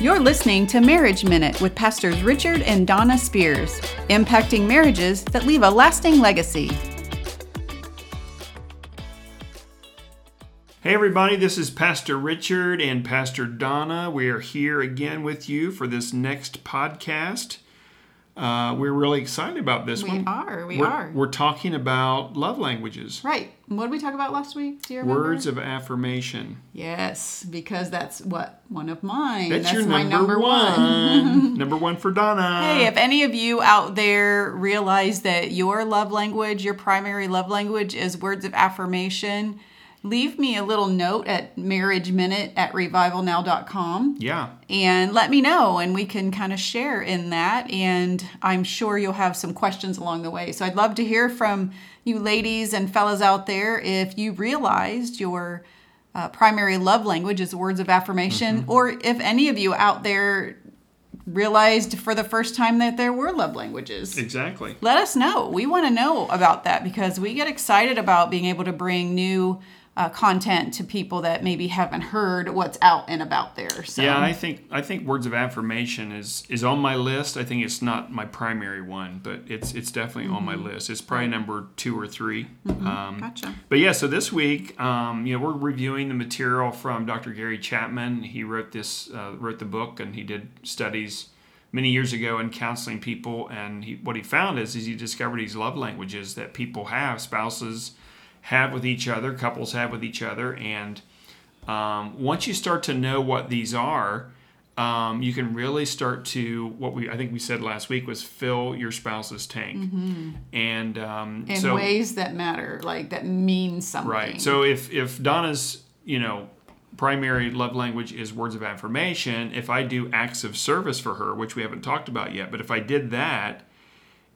You're listening to Marriage Minute with Pastors Richard and Donna Spears, impacting marriages that leave a lasting legacy. Hey, everybody, this is Pastor Richard and Pastor Donna. We are here again with you for this next podcast. Uh, we're really excited about this We one. are, we we're, are. We're talking about love languages, Right. What did we talk about last week? Do you remember? words of affirmation. Yes, because that's what one of mine. That's, your my number, number one. number one for Donna. Hey, if any of you out there realize that your love language, your primary love language is words of affirmation, leave me a little note at marriage minute at revivalnow.com yeah, and let me know and we can kind of share in that and i'm sure you'll have some questions along the way. So i'd love to hear from you ladies and fellas out there if you realized your uh, primary love language is words of affirmation or if any of you out there realized for the first time that there were love languages. Exactly. let us know. We want to know about that because we get excited about being able to bring new uh, content to people that maybe haven't heard what's out and about there so Yeah, I think I think words of affirmation is is on my list. I think it's not my primary one, but it's it's definitely on my list. It's probably number two or 3 Um, Gotcha. But yeah, so this week, um, you know, we're reviewing the material from Dr. Gary Chapman. He wrote this, uh, wrote the book, and he did studies many years ago in counseling people. And he, what he found is, is he discovered these love languages that people have, spouses have with each other, couples have with each other, and um, once you start to know what these are. Um, you can really start to what we I think we said last week was fill your spouse's tank, and um, in so ways that matter, like that mean something. Right. So if if Donna's you know primary love language is words of affirmation, if I do acts of service for her, which we haven't talked about yet, but if I did that,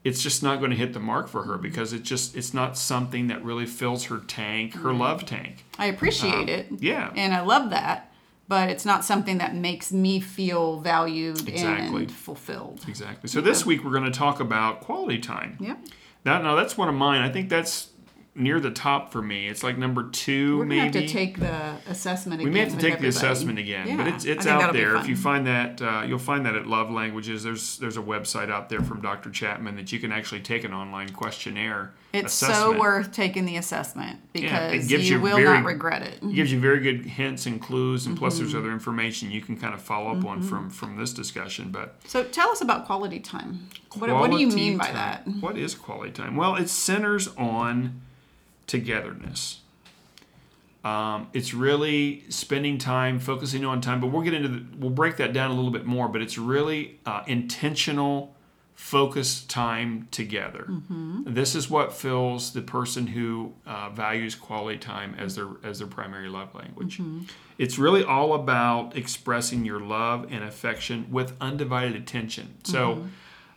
it's just not going to hit the mark for her because it's just it's not something that really fills her tank, her love tank. I appreciate it. Um, yeah. And I love that, but it's not something that makes me feel valued Exactly. and fulfilled. Exactly. So this week we're going to talk about quality time. Yeah. That now that's one of mine. I think that's near the top for me. It's like number 2 We're maybe. have to take the assessment again. We may have to take the assessment again, Yeah, but it's it's out there. If you find that, uh, you'll find that at Love Languages. There's there's a website out there from Dr. Chapman that you can actually take an online questionnaire. It's assessment. so worth taking the assessment Yeah, because gives you you will very- not regret it. It gives you very good hints and clues, and plus Mm-hmm. there's other information you can kind of follow up on from from this discussion. But So tell us about quality time. What, what do you quality mean by time- that? What is quality time? Well, it centers on togetherness. Um, it's really spending time, focusing on time. But we'll get into the, we'll break that down a little bit more. But it's really uh, intentional, focused time together. This is what fills the person who uh, values quality time as their as their primary love language. It's really all about expressing your love and affection with undivided attention. So.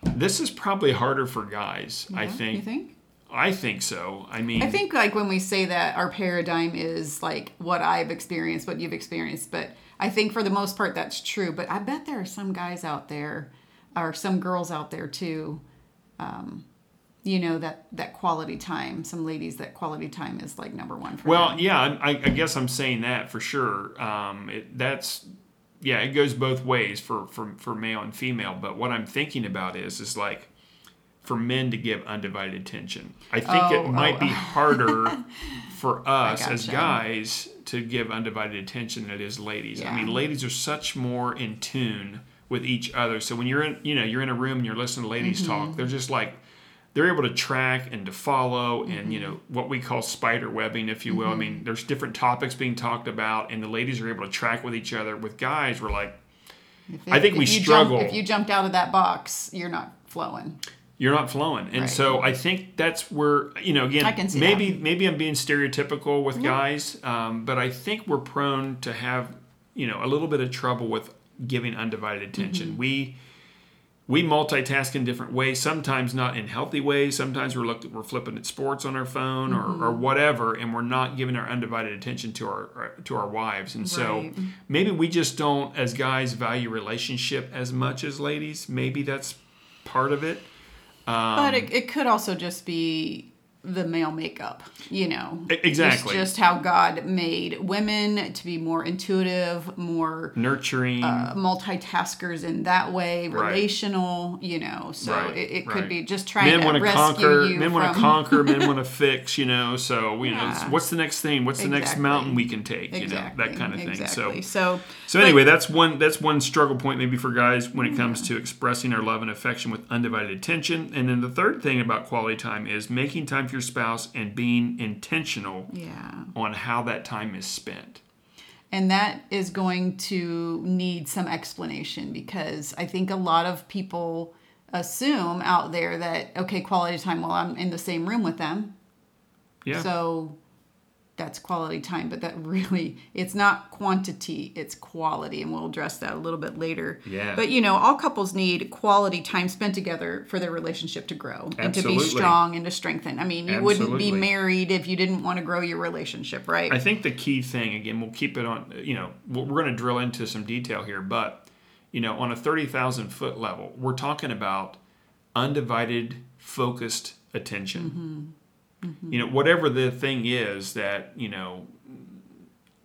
This is probably harder for guys, I think. You think? I think so. I mean, I think like when we say that our paradigm is like what I've experienced, what you've experienced, but I think for the most part that's true. But I bet there are some guys out there, or some girls out there too, um, you know that that quality time. Some ladies that quality time is like number one for well, them. yeah, I, I guess I'm saying that for sure. Um, it, that's yeah, it goes both ways for, for for male and female. But what I'm thinking about is is like for men to give undivided attention. I think Oh, it might oh. be harder for us as guys to give undivided attention than it is ladies. I mean, ladies are such more in tune with each other. So when you're in, you know, you're in a room and you're listening to ladies Mm-hmm. talk, they're just like they're able to track and to follow and you Mm-hmm. know what we call spider webbing if you will i mean there's different topics being talked about and the ladies are able to track with each other with guys we're like I think we you struggle. Jump, if you jumped out of that box, you're not flowing. You're not flowing and Right. so i think that's where you know again I can see maybe maybe i'm being stereotypical with Yeah. guys um, but i think we're prone to have you know a little bit of trouble with giving undivided attention Mm-hmm. we we multitask in different ways sometimes not in healthy ways sometimes we're looking we're flipping at sports on our phone or, or Mm-hmm. whatever and we're not giving our undivided attention to our, our to our wives and so maybe we just don't as guys value relationship as much as ladies maybe that's part of it um, But it, it could also just be the male makeup, you know. Exactly. It's just how God made women to be more intuitive, more Nurturing. uh, multitaskers in that way, Right. relational, you know. So Right, it, it could right. be just trying men to want to conquer. Men want to conquer. men want to fix. You know. So you know, what's the next thing? What's the next mountain we can take? You exactly, know, that kind of thing. Exactly. So. So, So anyway, that's one that's one struggle point maybe for guys when it comes to expressing our love and affection with undivided attention. And then the third thing about quality time is making time for your spouse and being intentional yeah. on how that time is spent. And that is going to need some explanation because I think a lot of people assume out there that, okay, quality time, well, I'm in the same room with them. Yeah. So that's quality time, but that really, it's not quantity, it's quality. And we'll address that a little bit later. Yeah. But you know, all couples need quality time spent together for their relationship to grow and to be strong and to strengthen. I mean, you wouldn't be married if you didn't want to grow your relationship, right? I think the key thing again, we'll keep it on. You know, we're going to drill into some detail here, but you know, on a thirty thousand foot level, we're talking about undivided, focused attention. Mm-hmm. Mm-hmm. You know, whatever the thing is that you know,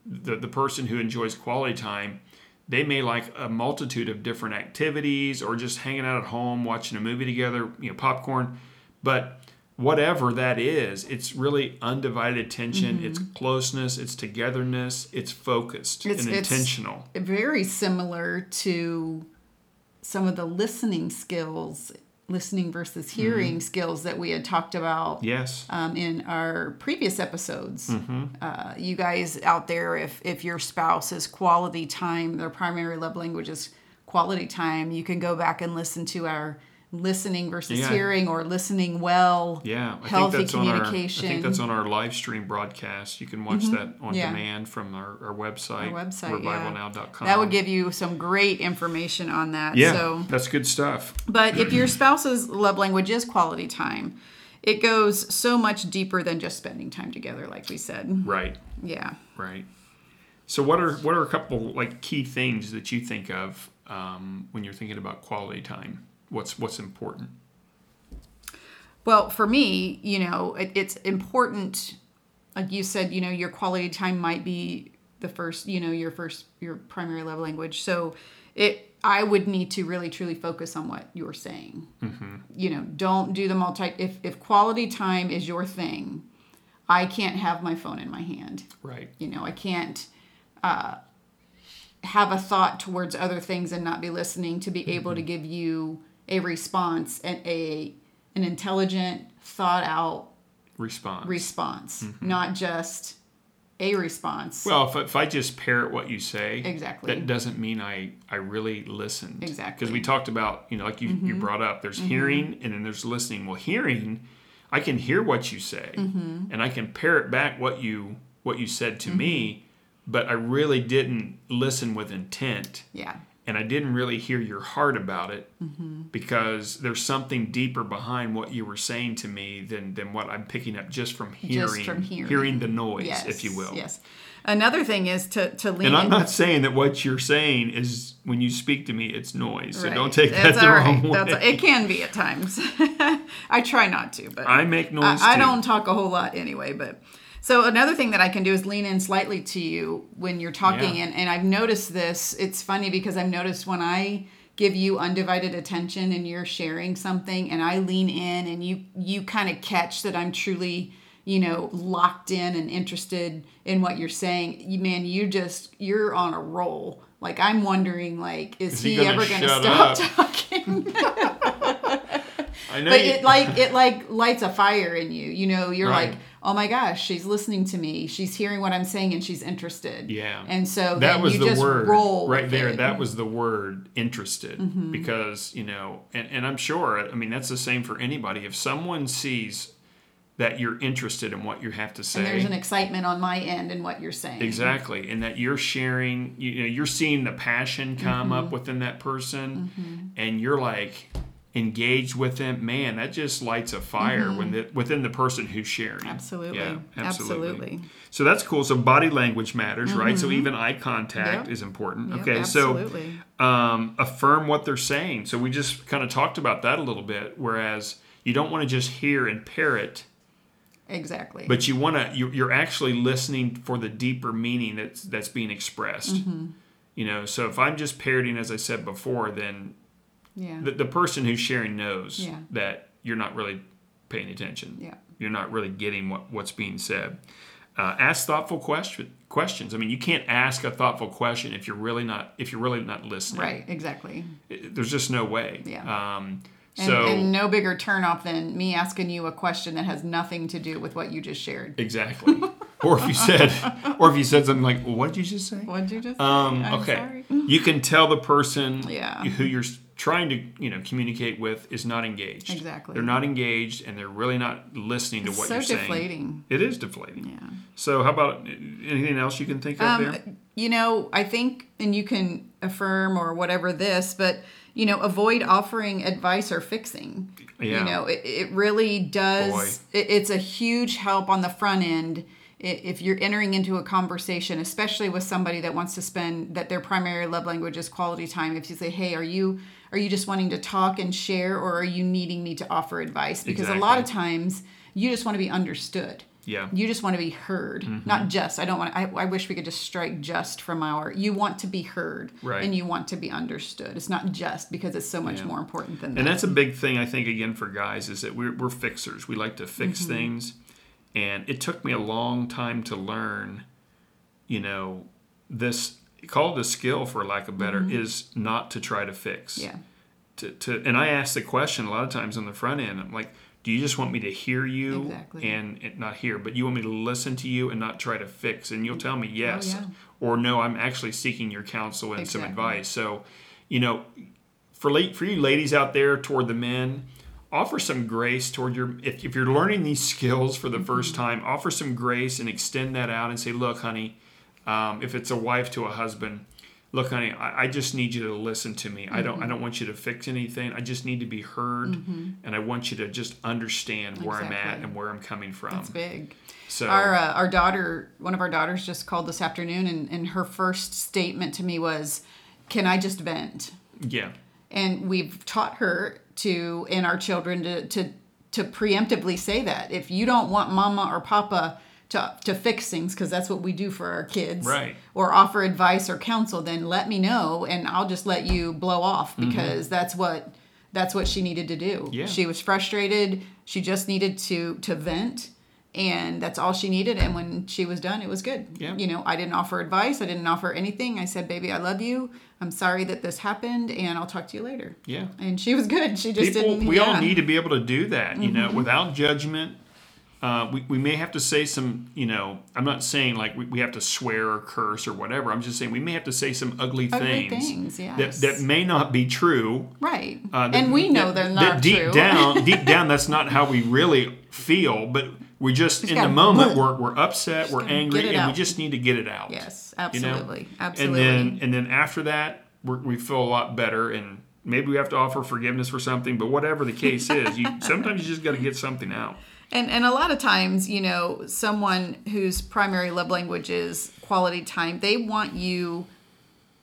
the the person who enjoys quality time. They may like a multitude of different activities or just hanging out at home watching a movie together, you know, popcorn. But whatever that is, it's really undivided attention, it's mm-hmm. closeness, it's togetherness, it's focused It's- and it's- intentional. very similar to some of the listening skills, listening versus hearing skills that we had talked about Yes. um, in our previous episodes. Mm-hmm. Uh, you guys out there, if if your spouse is quality time, their primary love language is quality time, you can go back and listen to our listening versus Yeah. hearing or listening well. Yeah, I healthy think that's on our. I think that's on our live stream broadcast. You can watch that on Yeah. demand from our, our website, Our website, yeah. revivalnow.com. That would give you some great information on that. yeah, So that's good stuff. But if your spouse's love language is quality time, it goes so much deeper than just spending time together, like we said. Right, Yeah. right. So what are what are a couple like key things that you think of um, when you're thinking about quality time? What's what's important? Well, for me, you know, it, it's important. Like you said, you know, your quality time might be the first, you know, your first, your primary love language. So it, I would need to really truly focus on what you're saying. You know, don't do the multi. If if quality time is your thing, I can't have my phone in my hand. Right. You know, I can't uh, have a thought towards other things and not be listening to be able to give you a response and a an intelligent, thought out Response. response, not just a response. Well, if, if I just parrot what you say, Exactly. that doesn't mean I I really listened. Exactly. Mm-hmm. Because we talked about, you know, like you, you brought up, there's hearing and then there's listening. Well, hearing, I can hear what you say Mm-hmm. and I can parrot back what you what you said Mm-hmm. to me, but I really didn't listen with intent yeah. And I didn't really hear your heart about it Mm-hmm. because there's something deeper behind what you were saying to me than than what I'm picking up just from hearing, Just from hearing. the noise, Yes. if you will. Yes. Another thing is to to lean And I'm in- not saying that what you're saying is when you speak to me, it's noise. So don't take that the all wrong way. That's, it can be at times. I try not to, but I make noise I, I don't talk a whole lot anyway, but so another thing that I can do is lean in slightly to you when you're talking, Yeah. and, and I've noticed this. It's funny because I've noticed when I give you undivided attention and you're sharing something, and I lean in, and you you kind of catch that I'm truly you know locked in and interested in what you're saying. You, man, you just you're on a roll. Like I'm wondering, like, is, Is he he, gonna ever going to stop up? talking? I know but you, it like it like lights a fire in you you know you're Right. like oh my gosh she's listening to me she's hearing what i'm saying and she's interested Yeah. and so that was the just word roll right there. it. Mm-hmm. That was the word interested because you know, and, and I'm sure. I mean, that's the same for anybody. If someone sees that you're interested in what you have to say, and there's an excitement on my end in what you're saying Exactly, and that you're sharing, you, know, you're seeing the passion come Mm-hmm. up within that person, and you're like engaged with them. Man, that just lights a fire when the, within the person who's sharing. Mm-hmm. absolutely Yeah, absolutely. absolutely So that's cool. So body language matters, right? So even eye contact Mm-hmm. Yep. is important. Yep, okay, absolutely. so um, affirm what they're saying. So we just kind of talked about that a little bit. Whereas you don't want to just hear and parrot exactly. But you want to you're, you're actually listening for the deeper meaning that's that's being expressed. Mm-hmm. You know, so if I'm just parroting, as I said before, then yeah. the, the person who's sharing knows Yeah. that you're not really paying attention. Yeah. You're not really getting what, what's being said. Uh, ask thoughtful question, questions. I mean, you can't ask a thoughtful question if you're really not if you're really not listening. right. Exactly. It- there's just no way. Yeah. Um, And, so and no bigger turnoff than me asking you a question that has nothing to do with what you just shared. exactly. or if you said, or if you said something like, well, "What did you just say?" What did you just say? Um, I'm okay. sorry. You can tell the person Yeah. who you're trying to, you know, communicate with is not engaged. Exactly. They're not engaged and they're really not listening to what so you're saying. So deflating. It is deflating. Yeah. So how about anything else you can think of Um, there? you know, I think, and you can affirm or whatever this, but you know, avoid offering advice or fixing. Yeah. You know, it, it really does. It, it's a huge help on the front end if you're entering into a conversation, especially with somebody that wants to spend that their primary love language is quality time. If you say, "Hey, are you are you just wanting to talk and share, or are you needing me to offer advice?" Because a lot of times you just want to be understood. Yeah. You just want to be heard, Mm-hmm. not just. I don't want. I, I wish we could just strike just from our. You want to be heard, Right. and you want to be understood. It's not just because it's so much Yeah. more important than that. And that's a big thing, I think, again, for guys, is that we're, we're fixers. We like to fix Mm-hmm. things. And it took me a long time to learn, you know, this called a skill, for lack of better, is not to try to fix. Mm-hmm. yeah, To, to, and I ask the question a lot of times on the front end. I'm like, do you just want me to hear you Exactly. and, and not hear, but you want me to listen to you and not try to fix? And you'll tell me yes, Oh, yeah. or no. I'm actually seeking your counsel and some advice. So, you know, for late for you ladies out there toward the men offer some grace toward your if, if you're learning these skills for the Mm-hmm. first time offer some grace and extend that out and say look honey um, if it's a wife to a husband look honey I, I just need you to listen to me. I don't i don't Mm-hmm. want you to fix anything. I just need to be heard and i want you to just understand where i'm at and where i'm coming from. That's big. so Our uh, our daughter, one of our daughters, just called this afternoon, and, and her first statement to me was, "Can I just vent?" yeah. And we've taught her to and our children to to to preemptively say that. If you don't want mama or papa to to fix things because that's what we do for our kids Right. or offer advice or counsel then let me know and I'll just let you blow off because that's what that's what she needed to do Mm-hmm. Yeah. she was frustrated she just needed to to vent and that's all she needed and when she was done it was good Yeah. you know i didn't offer advice i didn't offer anything i said baby i love you i'm sorry that this happened and i'll talk to you later yeah and she was good she just people didn't we yeah. Mm-hmm. all need to be able to do that you know without judgment uh, we, we may have to say some you know i'm not saying like we, we have to swear or curse or whatever i'm just saying we may have to say some ugly, Ugly things, things, that, yes. that may not be true right uh, that- and we know that- they're that not deep true down deep down that's not how we really feel but we just, in the moment we're, we're upset we're angry and we just need to get it out yes you know? absolutely absolutely And then and then after that, we're, we feel a lot better, and maybe we have to offer forgiveness for something. But whatever the case is, you sometimes you just got to get something out. And and a lot of times, you know, someone whose primary love language is quality time, they want you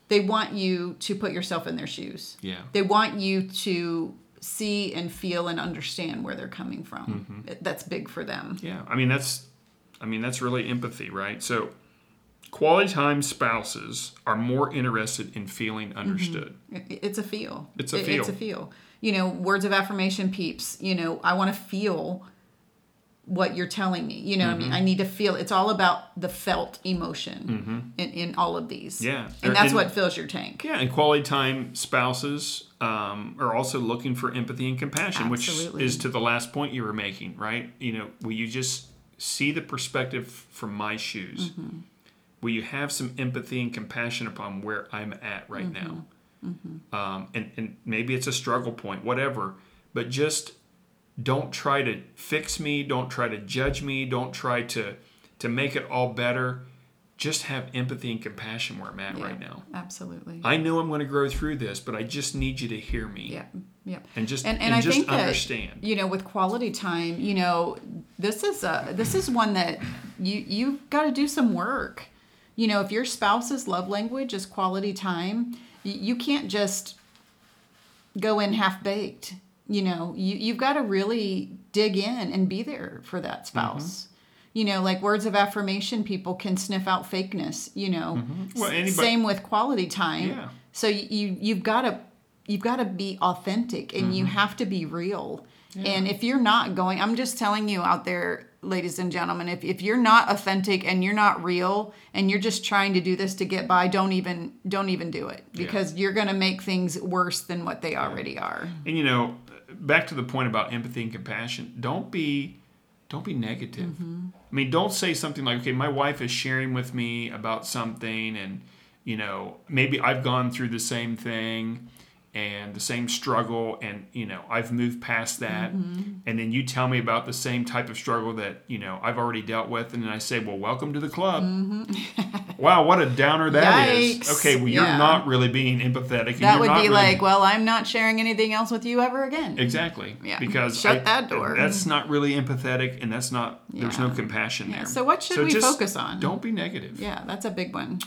they want you to put yourself in their shoes. Yeah. They want you to see and feel and understand where they're coming from. Mm-hmm. That's big for them. Yeah, I mean that's, I mean that's really empathy, right? So, quality time spouses are more interested in feeling understood. It- It's a feel. It's a It- It's a feel. feel. You know, words of affirmation peeps, you know, I want to feel what you're telling me. You know what I Mm-hmm. mean? I need to feel. It's all about the felt emotion in, in all of these. Mm-hmm. Yeah. And that's And- what fills your tank. Yeah, and quality time spouses um, are also looking for empathy and compassion, Absolutely. which is to the last point you were making, right? You know, will you just see the perspective from my shoes? Mm-hmm. Will you have some empathy and compassion upon where I'm at right Mm-hmm. now? Um, and, and maybe it's a struggle point, whatever, but just don't try to fix me, don't try to judge me, don't try to to make it all better. Just have empathy and compassion where I'm at Yeah, right now. Absolutely. I know I'm going to grow through this, but I just need you to hear me yeah. Yeah. and just And, and, and, I just think understand. that you know with quality time, you know, this is a this is one that you you've got to do some work. You know, if your spouse's love language is quality time, you can't just go in half baked. You know, you you've got to really dig in and be there for that spouse. You know, like words of affirmation, people can sniff out fakeness. You know, Well, anybody- same with quality time. Yeah. So you you- you've got to you've got to be authentic and Mm-hmm. you have to be real. And if you're not going, I'm just telling you out there, ladies and gentlemen, if, if you're not authentic and you're not real and you're just trying to do this to get by, don't even don't even do it because you're going to make things worse than what they already are. And you know, back to the point about empathy and compassion, don't be don't be negative. Mm-hmm. I mean, don't say something like, "Okay, my wife is sharing with me about something and, you know, maybe I've gone through the same thing and the same struggle and, you know, I've moved past that." Mm-hmm. And then you tell me about the same type of struggle that, you know, I've already dealt with and then I say, "Well, welcome to the club." Mm-hmm. wow, what a downer that is. Yikes. Okay, well, you're Yeah. not really being empathetic. That would be really- like, well, I'm not sharing anything else with you ever again. Exactly. Yeah. Because Shut I- that door. That's not really empathetic, and that's not. There's no compassion Yeah, there. so what should we focus on? Don't be negative. Yeah, that's a big one.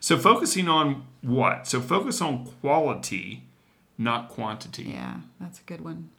So focusing on what? So focus on quality, not quantity. Yeah, that's a good one.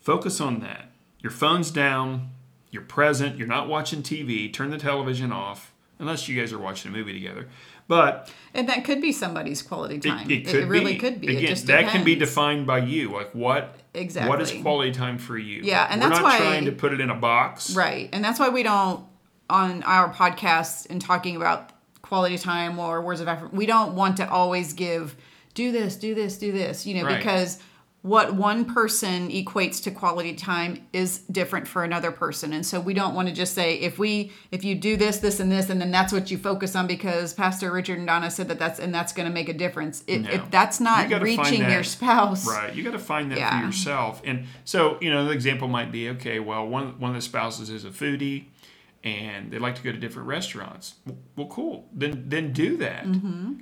Focus on that. Your phone's down. You're present. You're not watching TV. Turn the television off, unless you guys are watching a movie together. But And that could be somebody's quality time. it could really be. could be. Again, it that can be defined by you. Like what? Exactly what is quality time for you? Yeah, and We're that's not why- trying to put it in a box. Right. And that's why we don't, on our podcast and talking about quality time or words of affirmation, we don't want to always give, do this, do this, do this, you know, Right. because what one person equates to quality time is different for another person. And so we don't want to just say, if we, if you do this, this, and this, and then that's what you focus on because Pastor Richard and Donna said that that's, and that's going to make a difference. If, No. if that's not find reaching your spouse. Right. You got to find that for yourself. And so, you know, the example might be okay, well, one, one of the spouses is a foodie and they like to go to different restaurants. Well, cool. Then then do that.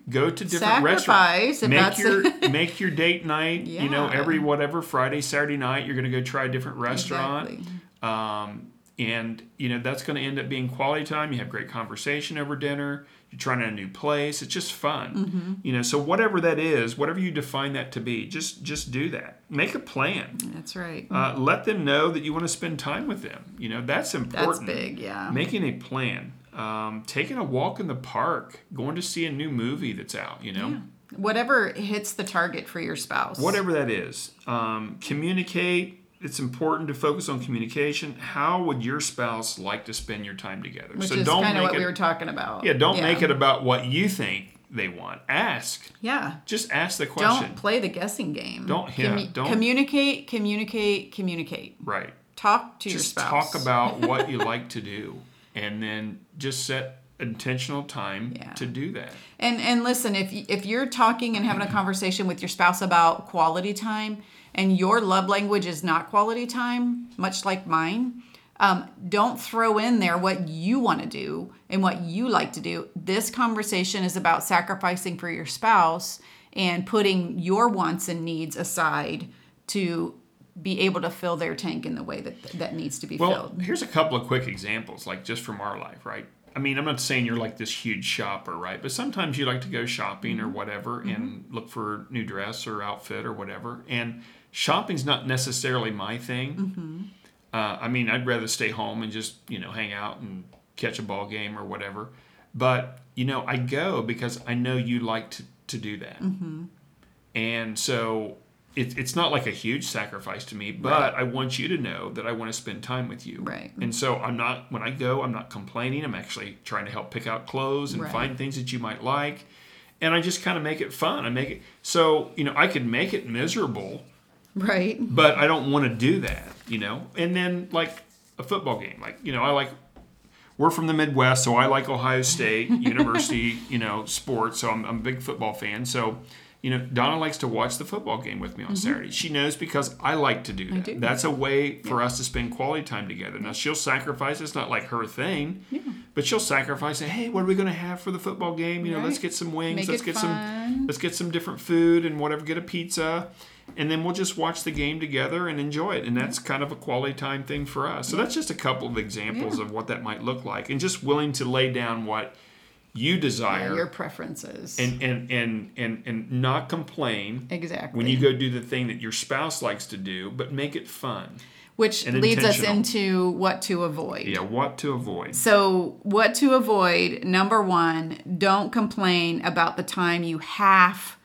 Go to different Mm-hmm. Sacrifice, restaurants. Make your make your date night, you know, every whatever Friday, Saturday night, you're going to go try a different restaurant. Exactly. Um, and you know that's going to end up being quality time. You have great conversation over dinner. You're trying a new place. It's just fun. Mm-hmm. You know, so whatever that is, whatever you define that to be, just just do that. Make a plan. That's right. Uh, let them know that you want to spend time with them. You know, that's important. that's big. Yeah. Making a plan. Um, taking a walk in the park. Going to see a new movie that's out. You know. yeah. whatever hits the target for your spouse. whatever that is um, communicate it's important to focus on communication how would your spouse like to spend your time together Which so is don't kind of make what it we were talking about. yeah don't make it about what you think they want ask Yeah. just ask the question Don't play the guessing game. Don't- yeah, don't- communicate, communicate, communicate. right Talk to just your spouse. talk about what you like to do and then just set intentional time Yeah. to do that And and listen, if if you're talking and having a conversation with your spouse about quality time, and your love language is not quality time, much like mine, um, don't throw in there what you want to do and what you like to do. This conversation is about sacrificing for your spouse and putting your wants and needs aside to be able to fill their tank in the way that that needs to be Well, filled. here's a couple of quick examples, like just from our life, right? I mean, I'm not saying you're like this huge shopper, right? But sometimes you like to go shopping Mm-hmm. or whatever and look for new dress or outfit or whatever. And shopping's not necessarily my thing. Mm-hmm. Uh, I mean, I'd rather stay home and just you know hang out and catch a ball game or whatever. But you know, I go because I know you like to to do that. Mm-hmm. And so it, it's not like a huge sacrifice to me, but I want you to know that I want to spend time with you. Right. And so I'm not, when I go, I'm not complaining. I'm actually trying to help pick out clothes and Right. find things that you might like. And I just kind of make it fun. I make it so, you know, I could make it miserable, Right. but I don't want to do that, you know? And then like a football game, like, you know, I like, we're from the Midwest, so I like Ohio State University, you know, sports. So I'm, I'm a big football fan. So, you know, Donna likes to watch the football game with me on mm-hmm. Saturday. She knows because I like to do that. do. That's a way for us to spend quality time together. Now she'll sacrifice. It's not like her thing, but she'll sacrifice. Say, hey, what are we going to have for the football game? You know, let's get some wings. Make let's get fun. some. Let's get some different food and whatever. Get a pizza. And then we'll just watch the game together and enjoy it. And that's kind of a quality time thing for us. So that's just a couple of examples of what that might look like. And just willing to lay down what you desire Yeah, your preferences. and, and, and, and, and not complain exactly. when you go do the thing that your spouse likes to do, but make it fun. Which And leads us into what to avoid. Yeah, what to avoid. So, what to avoid? Number one, don't complain about the time you have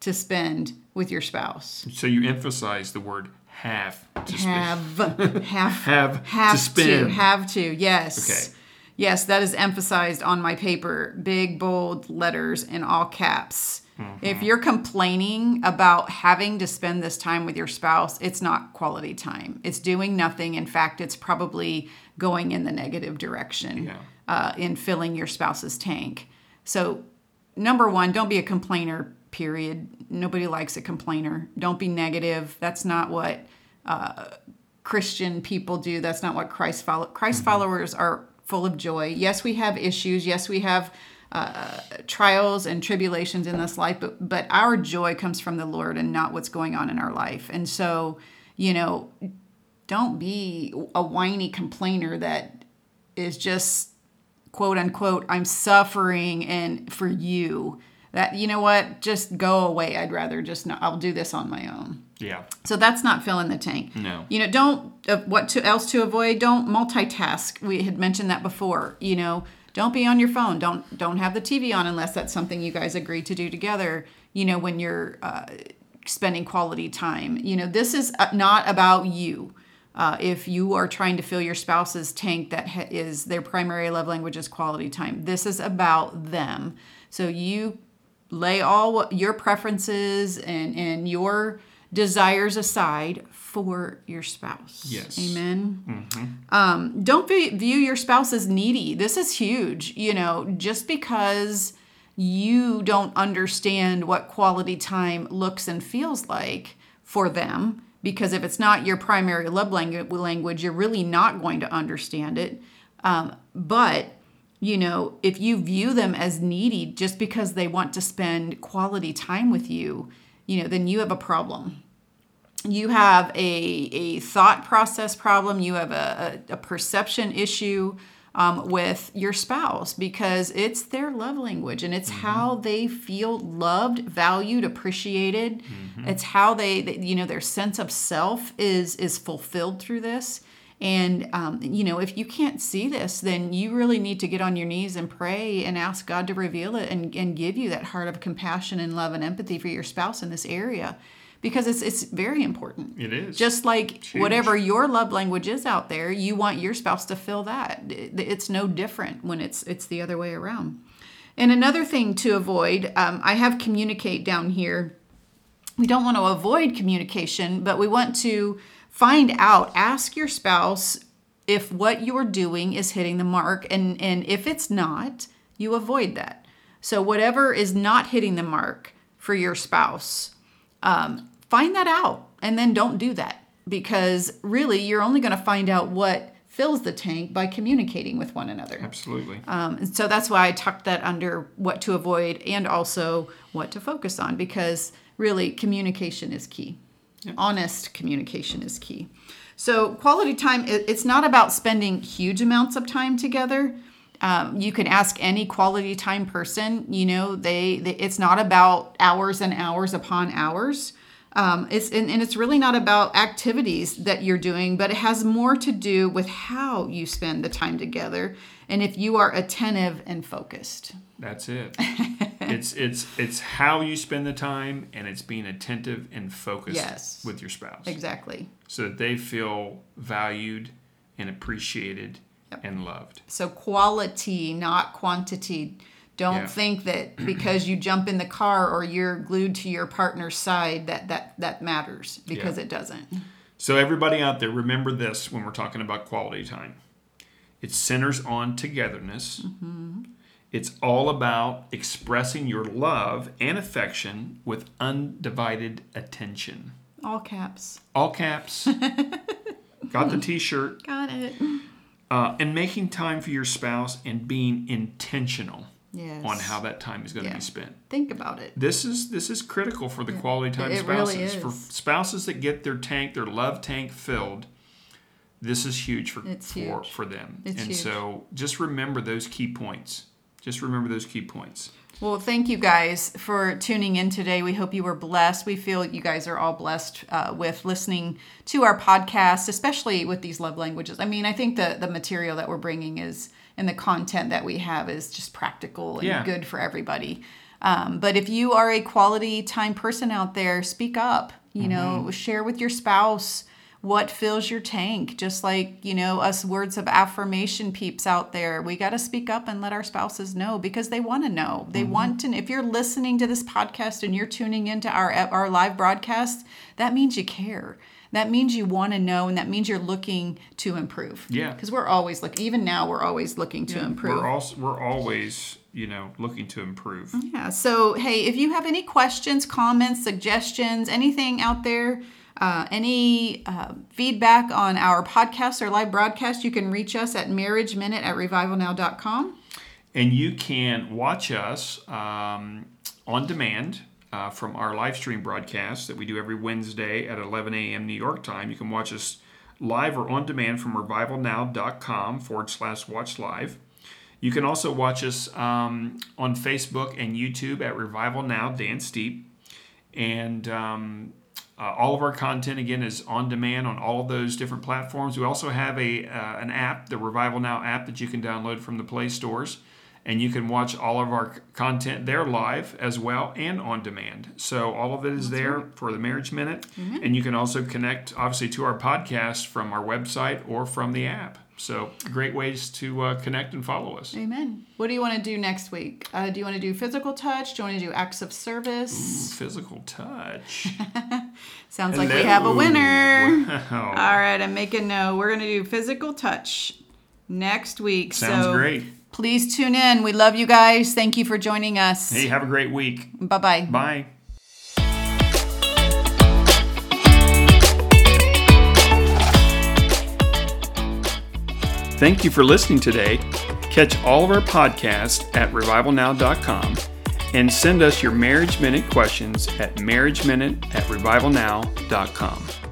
to spend with your spouse. So you emphasize the word have to spend. Have, have, Have to have spend. have to. Yes. Okay. Yes, that is emphasized on my paper, big bold letters in all caps. Mm-hmm. If you're complaining about having to spend this time with your spouse, it's not quality time. It's doing nothing. In fact, it's probably going in the negative direction Yeah. uh, in filling your spouse's tank. So, number one, don't be a complainer, period. Nobody likes a complainer. Don't be negative. That's not what uh, Christian people do. That's not what Christ follow. Christ followers are full of joy. Yes, we have issues. Yes, we have uh, trials and tribulations in this life, but but our joy comes from the Lord and not what's going on in our life. And so, you know, don't be a whiny complainer that is just quote unquote I'm suffering and for you. That you know what, just go away. I'd rather just not. I'll do this on my own. Yeah. So that's not filling the tank. No. You know, don't uh, what to else to avoid. Don't multitask. We had mentioned that before. You know, don't be on your phone. Don't don't have the TV on unless that's something you guys agree to do together. You know, when you're uh, spending quality time. You know, this is uh, not about you. Uh, if you are trying to fill your spouse's tank that ha- is their primary love language is quality time, this is about them. So you lay all your preferences and, and your desires aside for your spouse. Yes. Amen. Um, don't be, view your spouse as needy. This is huge. You know, just because you don't understand what quality time looks and feels like for them, because if it's not your primary love language, you're really not going to understand it. Um, but you know, if you view them as needy just because they want to spend quality time with you, you know, then you have a problem. You have a, a thought process problem, you have a, a, a perception issue um, with your spouse because it's their love language and it's how they feel loved, valued, appreciated. It's how they, they, you know, their sense of self is is fulfilled through this. And, um, you know, if you can't see this, then you really need to get on your knees and pray and ask God to reveal it and, and give you that heart of compassion and love and empathy for your spouse in this area because it's, it's very important. It is. Just like huge. whatever your love language is out there, you want your spouse to fill that. It's no different when it's it's the other way around. And another thing to avoid, um, I have communicate down here we don't want to avoid communication, but we want to find out, ask your spouse if what you're doing is hitting the mark. And, and if it's not, you avoid that. So, whatever is not hitting the mark for your spouse, um, find that out and then don't do that because really you're only going to find out what fills the tank by communicating with one another. Absolutely. Um, and so that's why I tucked that under what to avoid and also what to focus on because really communication is key. Honest communication is key. So quality time, it's not about spending huge amounts of time together. Um, you can ask any quality time person. You know, they, they it's not about hours and hours upon hours. Um, it's and, and it's really not about activities that you're doing, but it has more to do with how you spend the time together and if you are attentive and focused. That's it. it's it's it's how you spend the time and it's being attentive and focused Yes. with your spouse. Exactly. So that they feel valued and appreciated and loved. So quality, not quantity. Don't Yeah. think that because you jump in the car or you're glued to your partner's side that that that matters because Yeah. it doesn't. So everybody out there, remember this when we're talking about quality time. It centers on togetherness. Mm-hmm. It's all about expressing your love and affection with undivided attention. All caps. All caps. Got the t-shirt. Got it. Uh, and making time for your spouse and being intentional Yes. on how that time is going to Yeah. be spent. Think about it. This is this is critical for the quality time it spouses. really For spouses that get their tank, their love tank filled, this is huge for It's for, huge. for them. It's and huge. so just remember those key points. Just remember those key points. Well, thank you guys for tuning in today. We hope you were blessed. We feel you guys are all blessed uh, with listening to our podcast, especially with these love languages. I mean, I think the the material that we're bringing is and the content that we have is just practical and Yeah. good for everybody. Um, but if you are a quality time person out there, speak up. You know, share with your spouse what fills your tank. Just like you know, us words of affirmation peeps out there, we got to speak up and let our spouses know because they mm-hmm. want to know. They want to. If you're listening to this podcast and you're tuning into our our live broadcast, that means you care. That means you want to know, and that means you're looking to improve. Yeah. because we're always looking. Even now, we're always looking to improve. We're also we're always you know looking to improve. Yeah. So, hey, if you have any questions, comments, suggestions, anything out there, uh, any uh, feedback on our podcast or live broadcast, you can reach us at marriageminute at revivalnow.com. And you can watch us um, on demand uh, from our live stream broadcast that we do every Wednesday at 11 a.m. New York time. You can watch us live or on demand from revivalnow.com forward slash watch live. You can also watch us um, on Facebook and YouTube at Revival Now Dan Steep. And um, uh, all of our content again is on demand on all of those different platforms. We also have a uh, an app, the Revival Now app, that you can download from the Play stores, and you can watch all of our content there live as well and on demand. So all of it is there for the Marriage Minute, and you can also connect obviously to our podcast from our website or from the app. So great ways to uh, connect and follow us. Amen. What do you want to do next week? Uh, do you want to do physical touch? Do you want to do acts of service? Physical touch. Sounds like we have a winner. Wow. All right, I'm making no. We're going to do physical touch next week. Sounds so great. Please tune in. We love you guys. Thank you for joining us. Hey, have a great week. Bye bye. Bye. Thank you for listening today. Catch all of our podcasts at revivalnow.com and send us your Marriage Minute questions at marriageminute at revivalnow.com.